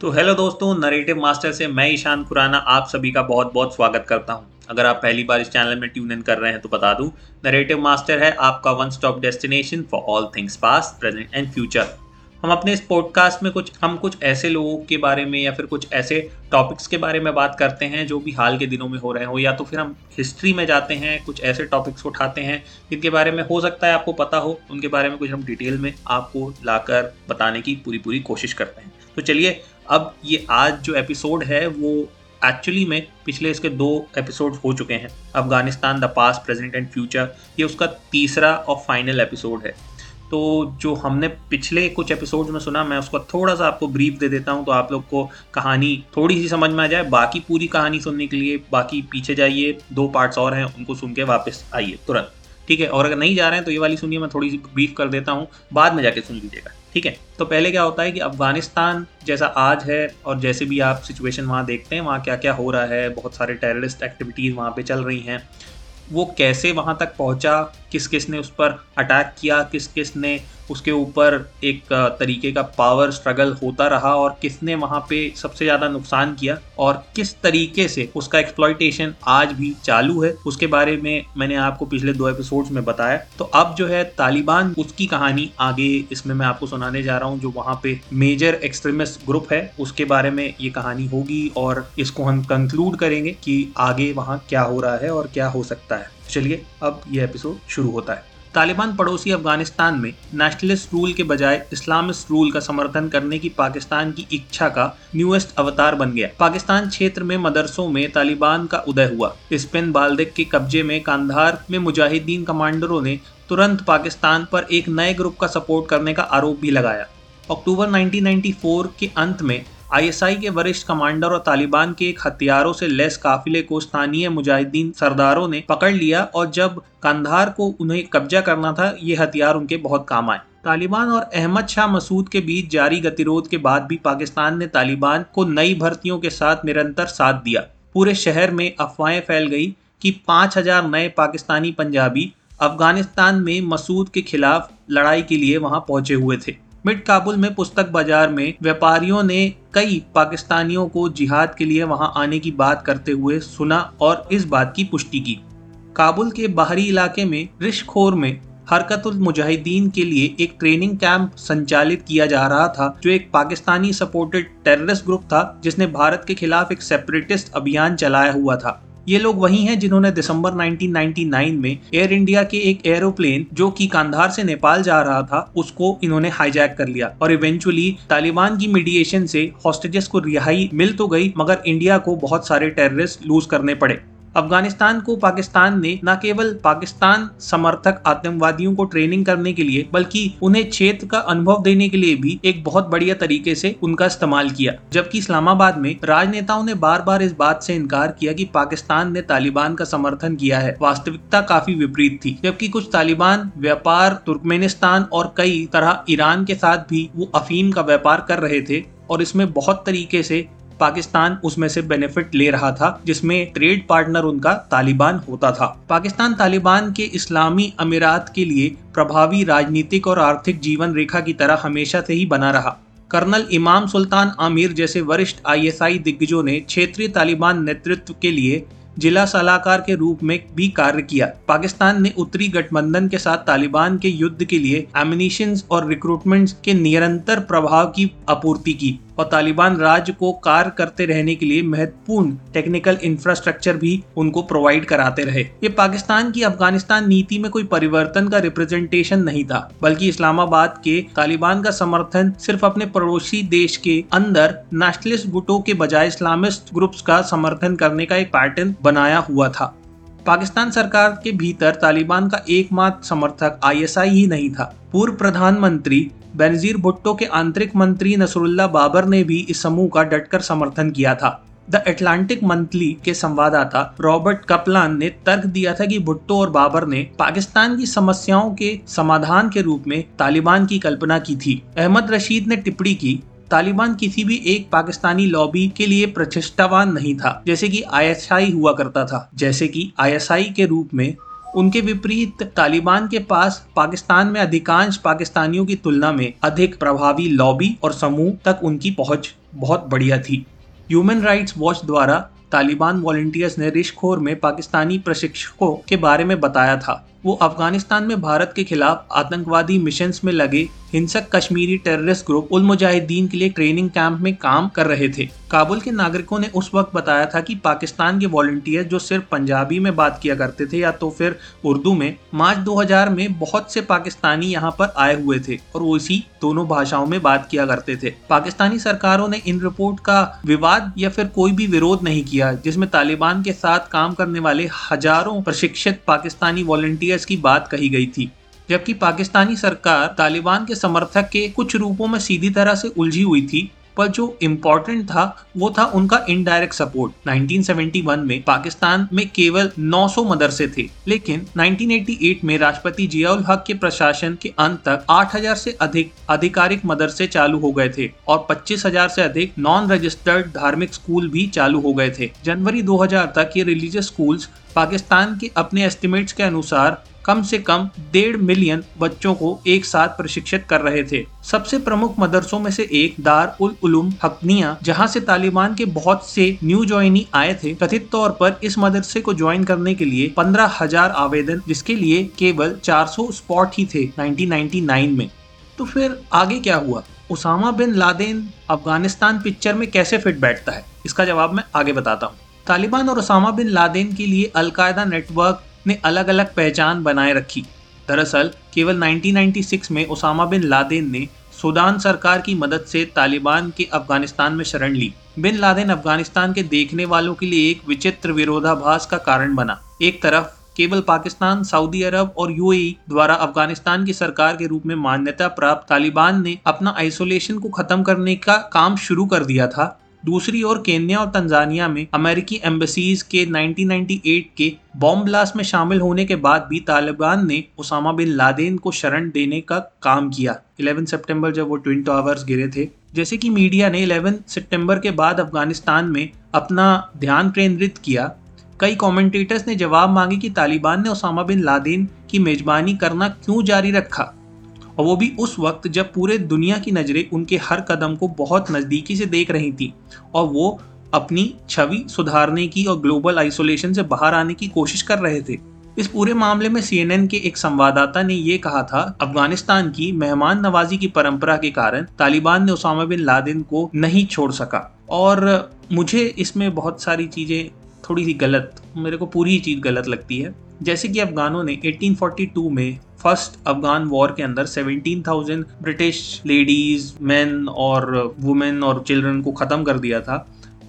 तो हेलो दोस्तों narrative master से मैं ईशान खुराना आप सभी का बहुत बहुत स्वागत करता हूँ। अगर आप पहली बार इस चैनल में ट्यून इन कर रहे हैं तो बता दूँ नरेटिव मास्टर है आपका one stop destination for all things past present and future हम अपने इस पॉडकास्ट में कुछ, हम कुछ ऐसे लोगों के बारे में या फिर कुछ ऐसे टॉपिक्स के बारे में बात करते हैं जो भी हाल के दिनों में हो रहे हो, या तो फिर हम हिस्ट्री में जाते हैं, कुछ ऐसे टॉपिक्स उठाते हैं, जिनके बारे में हो सकता है आपको पता हो, उनके बारे में कुछ हम डिटेल में आपको लाकर बताने की पूरी पूरी कोशिश करते हैं। तो चलिए अब ये आज जो एपिसोड है, वो एक्चुअली में पिछले इसके दो एपिसोड हो चुके हैं। Afghanistan the past present and future ये उसका तीसरा और फाइनल एपिसोड है। तो जो हमने पिछले कुछ एपिसोड में सुना, मैं उसका थोड़ा सा आपको ब्रीफ दे देता हूँ तो आप लोग को कहानी थोड़ी सी समझ में आ जाए। बाकी पूरी कहानी सुनने के लिए, बाकी पीछे जाइए, दो पार्ट्स और हैं, उनको सुन के वापस आइए, तुरंत। ठीक है? और अगर नहीं जा रहे हैं तो ये वाली सुनिए, मैं थोड़ी सी ब्रीफ कर देता हूँ, बाद में जाके सुन लीजिएगा, ठीक है? तो पहले क्या होता है कि अफ़गानिस्तान जैसा आज है और जैसे भी आप सिचुएशन वहाँ देखते हैं, वहाँ क्या क्या हो रहा है, बहुत सारे टेररिस्ट एक्टिविटीज़ वहाँ पर चल रही हैं, वो कैसे वहाँ तक पहुँचा किस किस ने उस पर अटैक किया किस किस ने उसके ऊपर एक तरीके का पावर स्ट्रगल होता रहा और किसने वहाँ पे सबसे ज़्यादा नुकसान किया और किस तरीके से उसका एक्सप्लॉयटेशन आज भी चालू है, उसके बारे में मैंने आपको पिछले दो एपिसोड्स में बताया। तो अब जो है तालिबान, उसकी कहानी आगे इसमें मैं आपको सुनाने जा रहा हूँ, जो वहाँ पे मेजर एक्सट्रीमिस्ट ग्रुप है, उसके बारे में ये कहानी होगी और इसको हम कंक्लूड करेंगे कि आगे वहाँ क्या हो रहा है और क्या हो सकता है। चलिए, अब ये एपिसोड शुरू होता है। तालिबान पड़ोसी अफ़गानिस्तान में नेशनलिस्ट रूल के बजाय इस्लामिस्ट रूल का समर्थन करने की पाकिस्तान की इच्छा का न्यूएस्ट अवतार बन गया। पाकिस्तान क्षेत्र में मदरसों में तालिबान का उदय हुआ। स्पेन बाल्दिक के कब्जे में कांधार में मुजाहिदीन कमांडरों ने तुरंत पाकिस्तान पर एक नए ग्रुप का सपोर्ट करने का आरोप भी लगाया। अक्टूबर 1994 के अंत में आईएसआई के वरिष्ठ कमांडर और तालिबान के एक हथियारों से लेस काफिले को स्थानीय मुजाहिदीन सरदारों ने पकड़ लिया और जब कंधार को उन्हें कब्जा करना था, ये हथियार उनके बहुत काम आए। तालिबान और अहमद शाह मसूद के बीच जारी गतिरोध के बाद भी पाकिस्तान ने तालिबान को नई भर्तियों के साथ निरंतर साथ दिया। पूरे शहर में अफवाहें फैल गई कि 5000 नए पाकिस्तानी पंजाबी अफ़गानिस्तान में मसूद के खिलाफ लड़ाई के लिए वहाँ पहुँचे हुए थे। मिड काबुल में पुस्तक बाज़ार में व्यापारियों ने कई पाकिस्तानियों को जिहाद के लिए वहाँ आने की बात करते हुए सुना और इस बात की पुष्टि की। काबुल के बाहरी इलाके में रिशखोर में हरकतुल मुजाहिदीन के लिए एक ट्रेनिंग कैंप संचालित किया जा रहा था, जो एक पाकिस्तानी सपोर्टेड टेररिस्ट ग्रुप था, जिसने भारत के खिलाफ एक सेपरेटिस्ट अभियान चलाया हुआ था। ये लोग वही हैं जिन्होंने दिसंबर 1999 में एयर इंडिया के एक एरोप्लेन जो कि कांधार से नेपाल जा रहा था, उसको इन्होंने हाईजैक कर लिया और इवेंचुअली तालिबान की मीडिएशन से हॉस्टेजेस को रिहाई मिल तो गई, मगर इंडिया को बहुत सारे टेररिस्ट लूज करने पड़े। अफ़गानिस्तान को पाकिस्तान ने न केवल पाकिस्तान समर्थक आतंकवादियों को ट्रेनिंग करने के लिए, बल्कि उन्हें क्षेत्र का अनुभव देने के लिए भी एक बहुत बढ़िया तरीके से उनका इस्तेमाल किया। जबकि इस्लामाबाद में राजनेताओं ने बार बार इस बात से इनकार किया कि पाकिस्तान ने तालिबान का समर्थन किया है। वास्तविकता काफ़ी विपरीत थी, जबकि कुछ तालिबान व्यापार, तुर्कमेनिस्तान और कई तरह ईरान के साथ भी वो अफीम का व्यापार कर रहे थे और इसमें बहुत तरीके से पाकिस्तान उसमें से बेनिफिट ले रहा था, जिसमें ट्रेड पार्टनर उनका तालिबान होता था। पाकिस्तान तालिबान के इस्लामी अमीरात के लिए प्रभावी राजनीतिक और आर्थिक जीवन रेखा की तरह हमेशा से ही बना रहा। कर्नल इमाम सुल्तान आमिर जैसे वरिष्ठ आईएसआई दिग्गजों ने क्षेत्रीय तालिबान नेतृत्व के लिए जिला सलाहकार के रूप में भी कार्य किया। पाकिस्तान ने उत्तरी गठबंधन के साथ तालिबान के युद्ध के लिए एमिनिशन और रिक्रूटमेंट के निरंतर प्रभाव की आपूर्ति की। और तालिबान राज्य को कार्य करते रहने के लिए महत्वपूर्ण टेक्निकल इंफ्रास्ट्रक्चर भी उनको प्रोवाइड कराते रहे। ये पाकिस्तान की अफ़गानिस्तान नीति में कोई परिवर्तन का रिप्रेजेंटेशन नहीं था, बल्कि इस्लामाबाद के तालिबान का समर्थन सिर्फ़ अपने पड़ोसी देश के अंदर नेशनलिस्ट गुटों के बजाय इस्लामिस्ट ग्रुप्स का समर्थन करने का एक पैटर्न बनाया हुआ था। पाकिस्तान सरकार के भीतर तालिबान का एकमात्र समर्थक आईएसआई ही नहीं था। पूर्व प्रधानमंत्री बेनजीर भुट्टो के आंतरिक मंत्री नसरुल्ला बाबर ने भी इस समूह का डटकर समर्थन किया था। द एटलांटिक मंथली के संवाददाता रॉबर्ट कपलान ने तर्क दिया था कि भुट्टो और बाबर ने पाकिस्तान की समस्याओं के समाधान के रूप में तालिबान की कल्पना की थी। अहमद रशीद ने टिप्पणी की, तालिबान किसी भी एक पाकिस्तानी लॉबी के लिए प्रतिष्ठावान नहीं था, जैसे कि आईएसआई हुआ करता था, जैसे कि आईएसआई के रूप में उनके विपरीत तालिबान के पास पाकिस्तान में अधिकांश पाकिस्तानियों की तुलना में अधिक प्रभावी लॉबी और समूह तक उनकी पहुँच बहुत बढ़िया थी। ह्यूमन राइट्स वॉच द्वारा तालिबान वॉल्टियर्स ने रिशखोर में पाकिस्तानी प्रशिक्षकों के बारे में बताया था। वो अफ़गानिस्तान में भारत के खिलाफ आतंकवादी मिशन में लगे हिंसक कश्मीरी टेररिस्ट ग्रुप उल मुजाहिदीन के लिए ट्रेनिंग कैंप में काम कर रहे थे। काबुल के नागरिकों ने उस वक्त बताया था कि पाकिस्तान के वॉल्टियर जो सिर्फ़ पंजाबी में बात किया करते थे या तो फिर उर्दू में, मार्च 2000 में बहुत से पाकिस्तानी यहाँ पर आए हुए थे और वो इसी दोनों भाषाओं में बात किया करते थे। पाकिस्तानी सरकारों ने इन रिपोर्ट का विवाद या फिर कोई भी विरोध नहीं किया, जिसमें तालिबान के साथ काम करने वाले हज़ारों प्रशिक्षित पाकिस्तानी वॉलंटियर्स की बात कही गई थी, जबकि पाकिस्तानी सरकार तालिबान के समर्थक के कुछ रूपों में सीधी तरह से उलझी हुई थी। पर जो इम्पोर्टेंट था, वो था उनका इनडायरेक्ट सपोर्ट 1971 में पाकिस्तान में केवल 900 मदरसे थे, लेकिन 1988 में राष्ट्रपति जियाउल हक के प्रशासन के अंत तक 8000 से अधिक आधिकारिक मदरसे चालू हो गए थे और 25000 से अधिक नॉन रजिस्टर्ड धार्मिक स्कूल भी चालू हो गए थे। जनवरी 2000 तक ये रिलीजियस स्कूल्स पाकिस्तान के अपने एस्टिमेट्स के अनुसार कम से कम डेढ़ मिलियन बच्चों को एक साथ प्रशिक्षित कर रहे थे। सबसे प्रमुख मदरसों में से एक दार उल उलूम हकनिया, जहाँ से तालिबान के बहुत से न्यू ज्वाइनी आए थे, कथित तौर पर इस मदरसे को ज्वाइन करने के लिए पंद्रह हज़ार आवेदन, जिसके लिए केवल 400 स्पॉट ही थे 1999 में। तो फिर आगे क्या हुआ? Osama bin Laden Afghanistan picture में कैसे फिट बैठता है? इसका जवाब मैं आगे बताता हूँ। तालिबान और उसामा बिन लादेन के लिए अलकायदा नेटवर्क ने अलग अलग पहचान बनाए रखी। दरअसल, केवल 1996 में ओसामा बिन लादेन ने सूडान सरकार की मदद से तालिबान के अफ़गानिस्तान में शरण ली। बिन लादेन अफ़गानिस्तान के देखने वालों के लिए एक विचित्र विरोधाभास का कारण बना। एक तरफ़, केवल पाकिस्तान, सऊदी अरब और यूएई द्वारा अफ़गानिस्तान की सरकार के रूप में मान्यता प्राप्त तालिबान ने अपना आइसोलेशन को खत्म करने का काम शुरू कर दिया था दूसरी ओर केन्या और तंजानिया में अमेरिकी एम्बेसीज के 1998 के बॉम्ब ब्लास्ट में शामिल होने के बाद भी तालिबान ने उसामा बिन लादेन को शरण देने का काम किया। 11 सितंबर जब वो ट्विन टावर्स गिरे थे, जैसे कि मीडिया ने 11 सितंबर के बाद अफ़गानिस्तान में अपना ध्यान केंद्रित किया। कई कमेंटेटर्स ने जवाब मांगे कि तालिबान ने उसामा बिन लादेन की मेजबानी करना क्यों जारी रखा? और वो भी उस वक्त जब पूरे दुनिया की नज़रें उनके हर कदम को बहुत नज़दीकी से देख रही थी और वो अपनी छवि सुधारने की और ग्लोबल आइसोलेशन से बाहर आने की कोशिश कर रहे थे। इस पूरे मामले में सीएनएन के एक संवाददाता ने यह कहा था, अफ़गानिस्तान की मेहमान नवाजी की परंपरा के कारण तालिबान ने उसामा बिन लादेन को नहीं छोड़ सका। और मुझे इसमें बहुत सारी चीज़ें थोड़ी सी गलत, मेरे को पूरी ही चीज़ गलत लगती है। जैसे कि अफगानों ने 1842 में फ़र्स्ट अफगान वॉर के अंदर 17,000 ब्रिटिश लेडीज़ मैन और वुमेन और चिल्ड्रन को ख़त्म कर दिया था।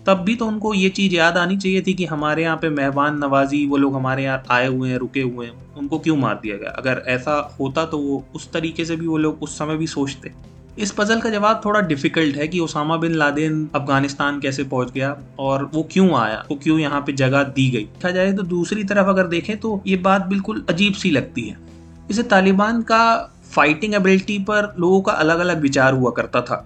तब भी तो उनको ये चीज़ याद आनी चाहिए थी कि हमारे यहाँ पे मेहमान नवाजी वो लोग हमारे यहाँ आए हुए हैं रुके हुए हैं उनको क्यों मार दिया गया? अगर ऐसा होता तो वो उस तरीके से भी वो लोग उस समय भी सोचते। इस पजल का जवाब थोड़ा डिफ़िकल्ट है कि ओसामा बिन लादेन अफ़गानिस्तान कैसे पहुँच गया और वो क्यों आया वो क्यों यहाँ पे जगह दी गई? देखा जाए तो दूसरी तरफ़ अगर देखें तो ये बात बिल्कुल अजीब सी लगती है। इसे तालिबान का फाइटिंग एबिलिटी पर लोगों का अलग अलग विचार हुआ करता था।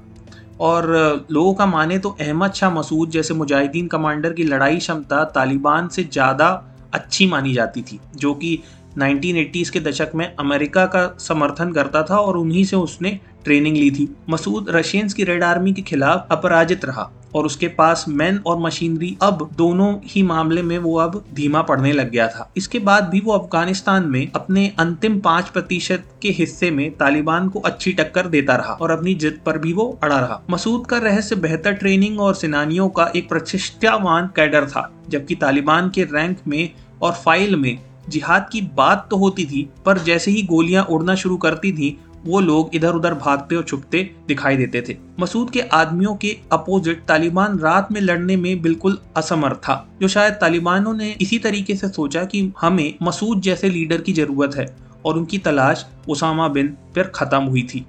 और लोगों का माने तो अहमद शाह मसूद जैसे मुजाहिदीन कमांडर की लड़ाई क्षमता तालिबान से ज़्यादा अच्छी मानी जाती थी, जो कि 1980s के दशक में अमेरिका का समर्थन करता था और उन्हीं से उसने ट्रेनिंग ली थी। मसूद रशियंस की रेड आर्मी के खिलाफ अपराजित रहा और उसके पास मैन और मशीनरी। अब दोनों ही मामले में वो अब धीमा पड़ने लग गया था। इसके बाद भी वो अफ़गानिस्तान में अपने अंतिम पाँच प्रतिशत के हिस्से में तालिबान को अच्छी टक्कर देता रहा और अपनी जिद पर भी वो अड़ा रहा। मसूद का रहस्य बेहतर ट्रेनिंग और सेनानियों का एक प्रतिष्ठावान कैडर था, जबकि तालिबान के रैंक में और फ़ाइल में जिहाद की बात तो होती थी, पर जैसे ही गोलियाँ उड़ना शुरू करती थी वो लोग इधर उधर भागते और छुपते दिखाई देते थे। मसूद के आदमियों के अपोजिट तालिबान रात में लड़ने में बिल्कुल असमर्थ था, जो शायद तालिबानों ने इसी तरीके से सोचा कि हमें मसूद जैसे लीडर की ज़रूरत है और उनकी तलाश उसामा बिन पर खत्म हुई थी।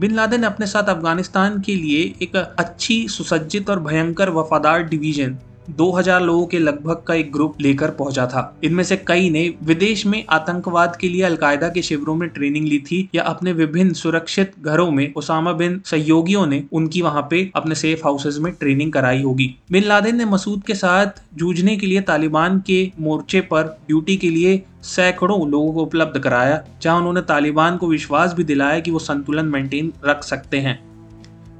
बिन लादेन अपने साथ अफ़गानिस्तान के लिए एक अच्छी, सुसज्जित और भयंकर वफादार डिवीज़न 2000 लोगों के लगभग का एक ग्रुप लेकर पहुँचा था। इनमें से कई ने विदेश में आतंकवाद के लिए अलकायदा के शिविरों में ट्रेनिंग ली थी या अपने विभिन्न सुरक्षित घरों में ओसामा बिन सहयोगियों ने उनकी वहाँ पे अपने सेफ़ हाउसेज में ट्रेनिंग कराई होगी। बिन लादेन ने मसूद के साथ जूझने के लिए तालिबान के मोर्चे पर ड्यूटी के लिए सैकड़ों लोगों को उपलब्ध कराया, जहाँ उन्होंने तालिबान को विश्वास भी दिलाया कि वो संतुलन मेंटेन रख सकते हैं।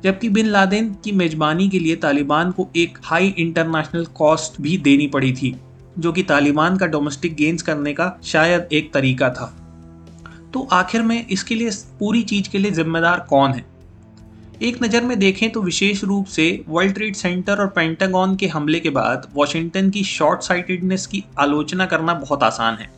जबकि बिन लादेन की मेजबानी के लिए तालिबान को एक हाई इंटरनेशनल कॉस्ट भी देनी पड़ी थी, जो कि तालिबान का डोमेस्टिक गेंस करने का शायद एक तरीका था। तो आखिर में इसके लिए पूरी चीज़ के लिए जिम्मेदार कौन है? एक नज़र में देखें तो विशेष रूप से वर्ल्ड ट्रेड सेंटर और पेंटागन के हमले के बाद वॉशिंगटन की शॉर्ट साइटेडनेस की आलोचना करना बहुत आसान है।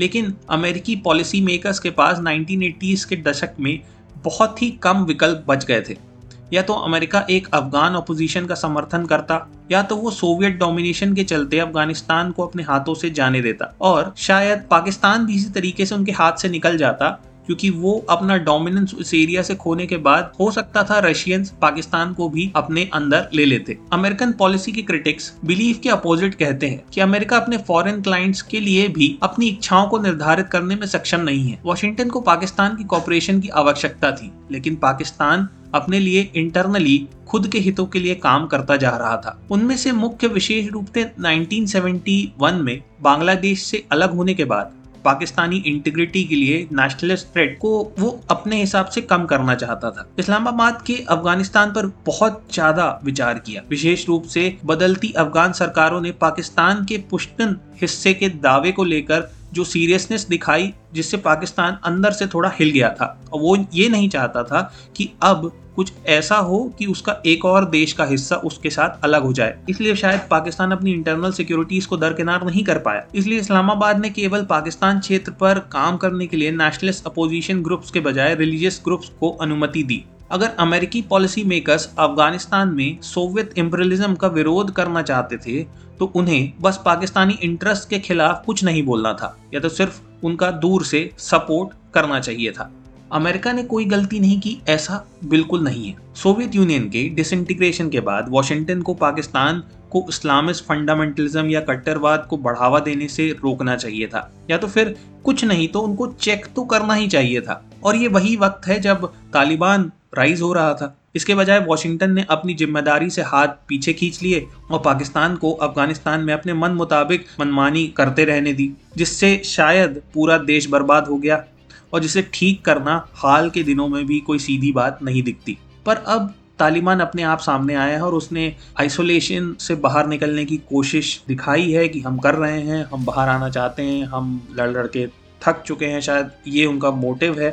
लेकिन अमेरिकी पॉलिसी मेकर्स के पास 1980s के दशक में बहुत ही कम विकल्प बच गए थे। या तो अमेरिका एक अफगान अपोजिशन का समर्थन करता, या तो वो सोवियत डोमिनेशन के चलते अफ़गानिस्तान को अपने हाथों से जाने देता। और शायद पाकिस्तान भी इसी तरीके से उनके हाथ से निकल जाता, क्योंकि वो अपना डोमिनेंस उस एरिया से खोने के बाद हो सकता था रशियंस पाकिस्तान को भी अपने अंदर ले लेते। अमेरिकन पॉलिसी के क्रिटिक्स बिलीव के अपोजिट कहते हैं कि अमेरिका अपने फॉरेन क्लाइंट्स के लिए भी अपनी इच्छाओं को निर्धारित करने में सक्षम नहीं है। वॉशिंगटन को पाकिस्तान की कॉपरेशन की आवश्यकता थी, लेकिन पाकिस्तान अपने लिए इंटरनली खुद के हितों के लिए काम करता जा रहा था। उनमें से मुख्य विशेष रूप से 1971 में बांग्लादेश से अलग होने के बाद पाकिस्तानी इंटीग्रिटी के लिए नेशनलिस्ट थ्रेट को वो अपने हिसाब से कम करना चाहता था। इस्लामाबाद के अफ़गानिस्तान पर बहुत ज़्यादा विचार किया। विशेष रूप से बदलती अफगान सरकारों ने पाकिस्तान के पुष्टन हिस्से के दावे को लेकर जो सीरियसनेस दिखाई, जिससे पाकिस्तान अंदर से थोड़ा हिल गया था। और वो ये नहीं चाहता था कि अब कुछ ऐसा हो कि उसका एक और देश का हिस्सा उसके साथ अलग हो जाए। इसलिए शायद पाकिस्तान अपनी इंटरनल सिक्योरिटीज को दरकिनार नहीं कर पाया। इसलिए इस्लामाबाद ने केवल पाकिस्तान क्षेत्र पर काम करने के लिए नेशनलिस्ट अपोजिशन ग्रुप्स के बजाय रिलीजियस ग्रुप्स को अनुमति दी। अगर अमेरिकी पॉलिसी मेकर्स अफ़गानिस्तान में सोवियत इम्परलिज्म का विरोध करना चाहते थे तो उन्हें बस पाकिस्तानी इंटरेस्ट के खिलाफ कुछ नहीं बोलना था। या तो सिर्फ़ उनका दूर से सपोर्ट करना चाहिए था। अमेरिका ने कोई गलती नहीं की, ऐसा बिल्कुल नहीं है। सोवियत यूनियन के डिसइंटीग्रेशन के बाद वॉशिंगटन को पाकिस्तान को इस्लामिस्ट फंडामेंटलिज्म या कट्टरवाद को बढ़ावा देने से रोकना चाहिए था। या तो फिर कुछ नहीं तो उनको चेक तो करना ही चाहिए था। और ये वही वक्त है जब तालिबान राइज हो रहा था। इसके बजाय वॉशिंगटन ने अपनी ज़िम्मेदारी से हाथ पीछे खींच लिए और पाकिस्तान को अफ़गानिस्तान में अपने मन मुताबिक मनमानी करते रहने दी, जिससे शायद पूरा देश बर्बाद हो गया और जिसे ठीक करना हाल के दिनों में भी कोई सीधी बात नहीं दिखती। पर अब तालिबान अपने आप सामने आया है और उसने आइसोलेशन से बाहर निकलने की कोशिश दिखाई है कि हम कर रहे हैं, हम बाहर आना चाहते हैं, हम लड़ लड़ के थक चुके हैं, शायद ये उनका मोटिव है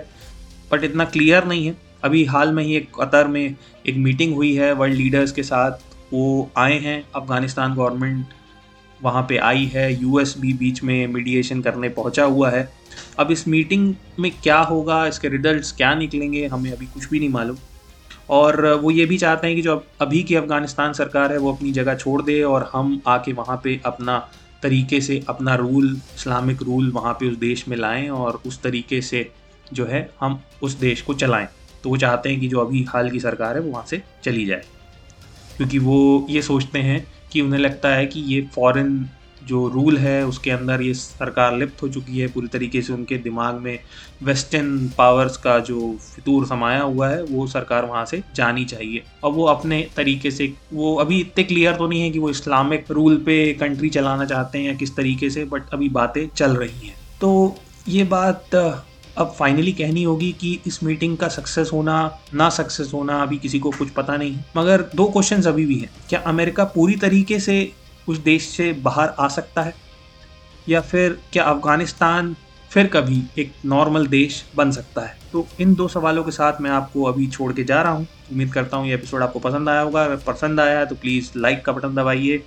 बट इतना क्लियर नहीं है। अभी हाल में ही एक कतर में एक मीटिंग हुई है, वर्ल्ड लीडर्स के साथ। वो आए हैं, अफ़गानिस्तान गवर्नमेंट वहाँ पे आई है यूएस भी बीच में मीडिएशन करने पहुँचा हुआ है। अब इस मीटिंग में क्या होगा, इसके रिज़ल्ट क्या निकलेंगे, हमें अभी कुछ भी नहीं मालूम। और वो ये भी चाहते हैं कि जो अभी की अफ़गानिस्तान सरकार है, वो अपनी जगह छोड़ दे और हम आके वहाँ पे अपना तरीके से, अपना रूल इस्लामिक रूल वहाँ पे उस देश में लाएँ और उस तरीके से जो है, हम उस देश को चलाएँ। तो वो चाहते हैं कि जो अभी हाल की सरकार है वो वहाँ से चली जाए। क्योंकि वो ये सोचते हैं कि उन्हें लगता है कि ये फॉरेन जो रूल है, उसके अंदर ये सरकार लिप्त हो चुकी है पूरी तरीके से उनके दिमाग में वेस्टर्न पावर्स का जो फितूर समाया हुआ है, वो सरकार वहाँ से जानी चाहिए। और वो अपने तरीके से, वो अभी इतने क्लियर तो नहीं है कि वो इस्लामिक रूल पे कंट्री चलाना चाहते हैं या किस तरीके से बट अभी बातें चल रही हैं। तो ये बात अब फाइनली कहनी होगी कि इस मीटिंग का सक्सेस होना, ना सक्सेस होना, अभी किसी को कुछ पता नहीं। मगर दो क्वेश्चन अभी भी हैं। क्या अमेरिका पूरी तरीके से उस देश से बाहर आ सकता है? या फिर क्या अफ़गानिस्तान फिर कभी एक नॉर्मल देश बन सकता है? तो इन दो सवालों के साथ मैं आपको अभी छोड़ के जा रहा हूँ। उम्मीद करता हूँ ये एपिसोड आपको पसंद आया होगा। अगर पसंद आया तो प्लीज़ लाइक का बटन दबाइए।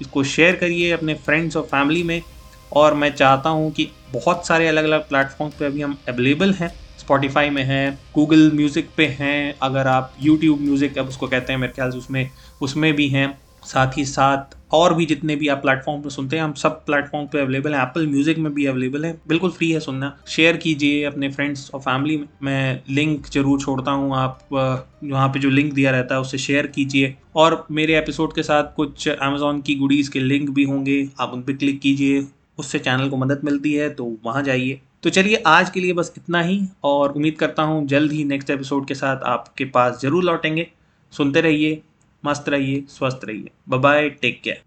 इसको शेयर करिए अपने फ्रेंड्स और फैमिली में। और मैं चाहता हूँ कि बहुत सारे अलग अलग प्लेटफॉर्म पे अभी हम अवेलेबल हैं। स्पॉटिफाई में हैं गूगल म्यूज़िक पे हैं, अगर आप यूट्यूब म्यूज़िक अब उसको कहते हैं मेरे ख्याल से उसमें उसमें भी हैं। साथ ही साथ और भी जितने भी आप प्लेटफॉर्म पे सुनते हैं, हम सब प्लेटफॉर्म पे अवेलेबल हैं। एप्पल म्यूज़िक में भी अवेलेबल है। बिल्कुल फ्री है सुनना। शेयर कीजिए अपने फ्रेंड्स और फैमिली में। मैं लिंक ज़रूर छोड़ता हूँ। आप वहाँ पे जो लिंक दिया रहता है उससे शेयर कीजिए। और मेरे एपिसोड के साथ कुछ अमेजोन की गुडीज के लिंक भी होंगे। आप उन पर क्लिक कीजिए। उससे चैनल को मदद मिलती है तो वहाँ जाइए। तो चलिए, आज के लिए बस इतना ही, और उम्मीद करता हूँ जल्द ही नेक्स्ट एपिसोड के साथ आपके पास ज़रूर लौटेंगे। सुनते रहिए, मस्त रहिए, स्वस्थ रहिए। Bye take care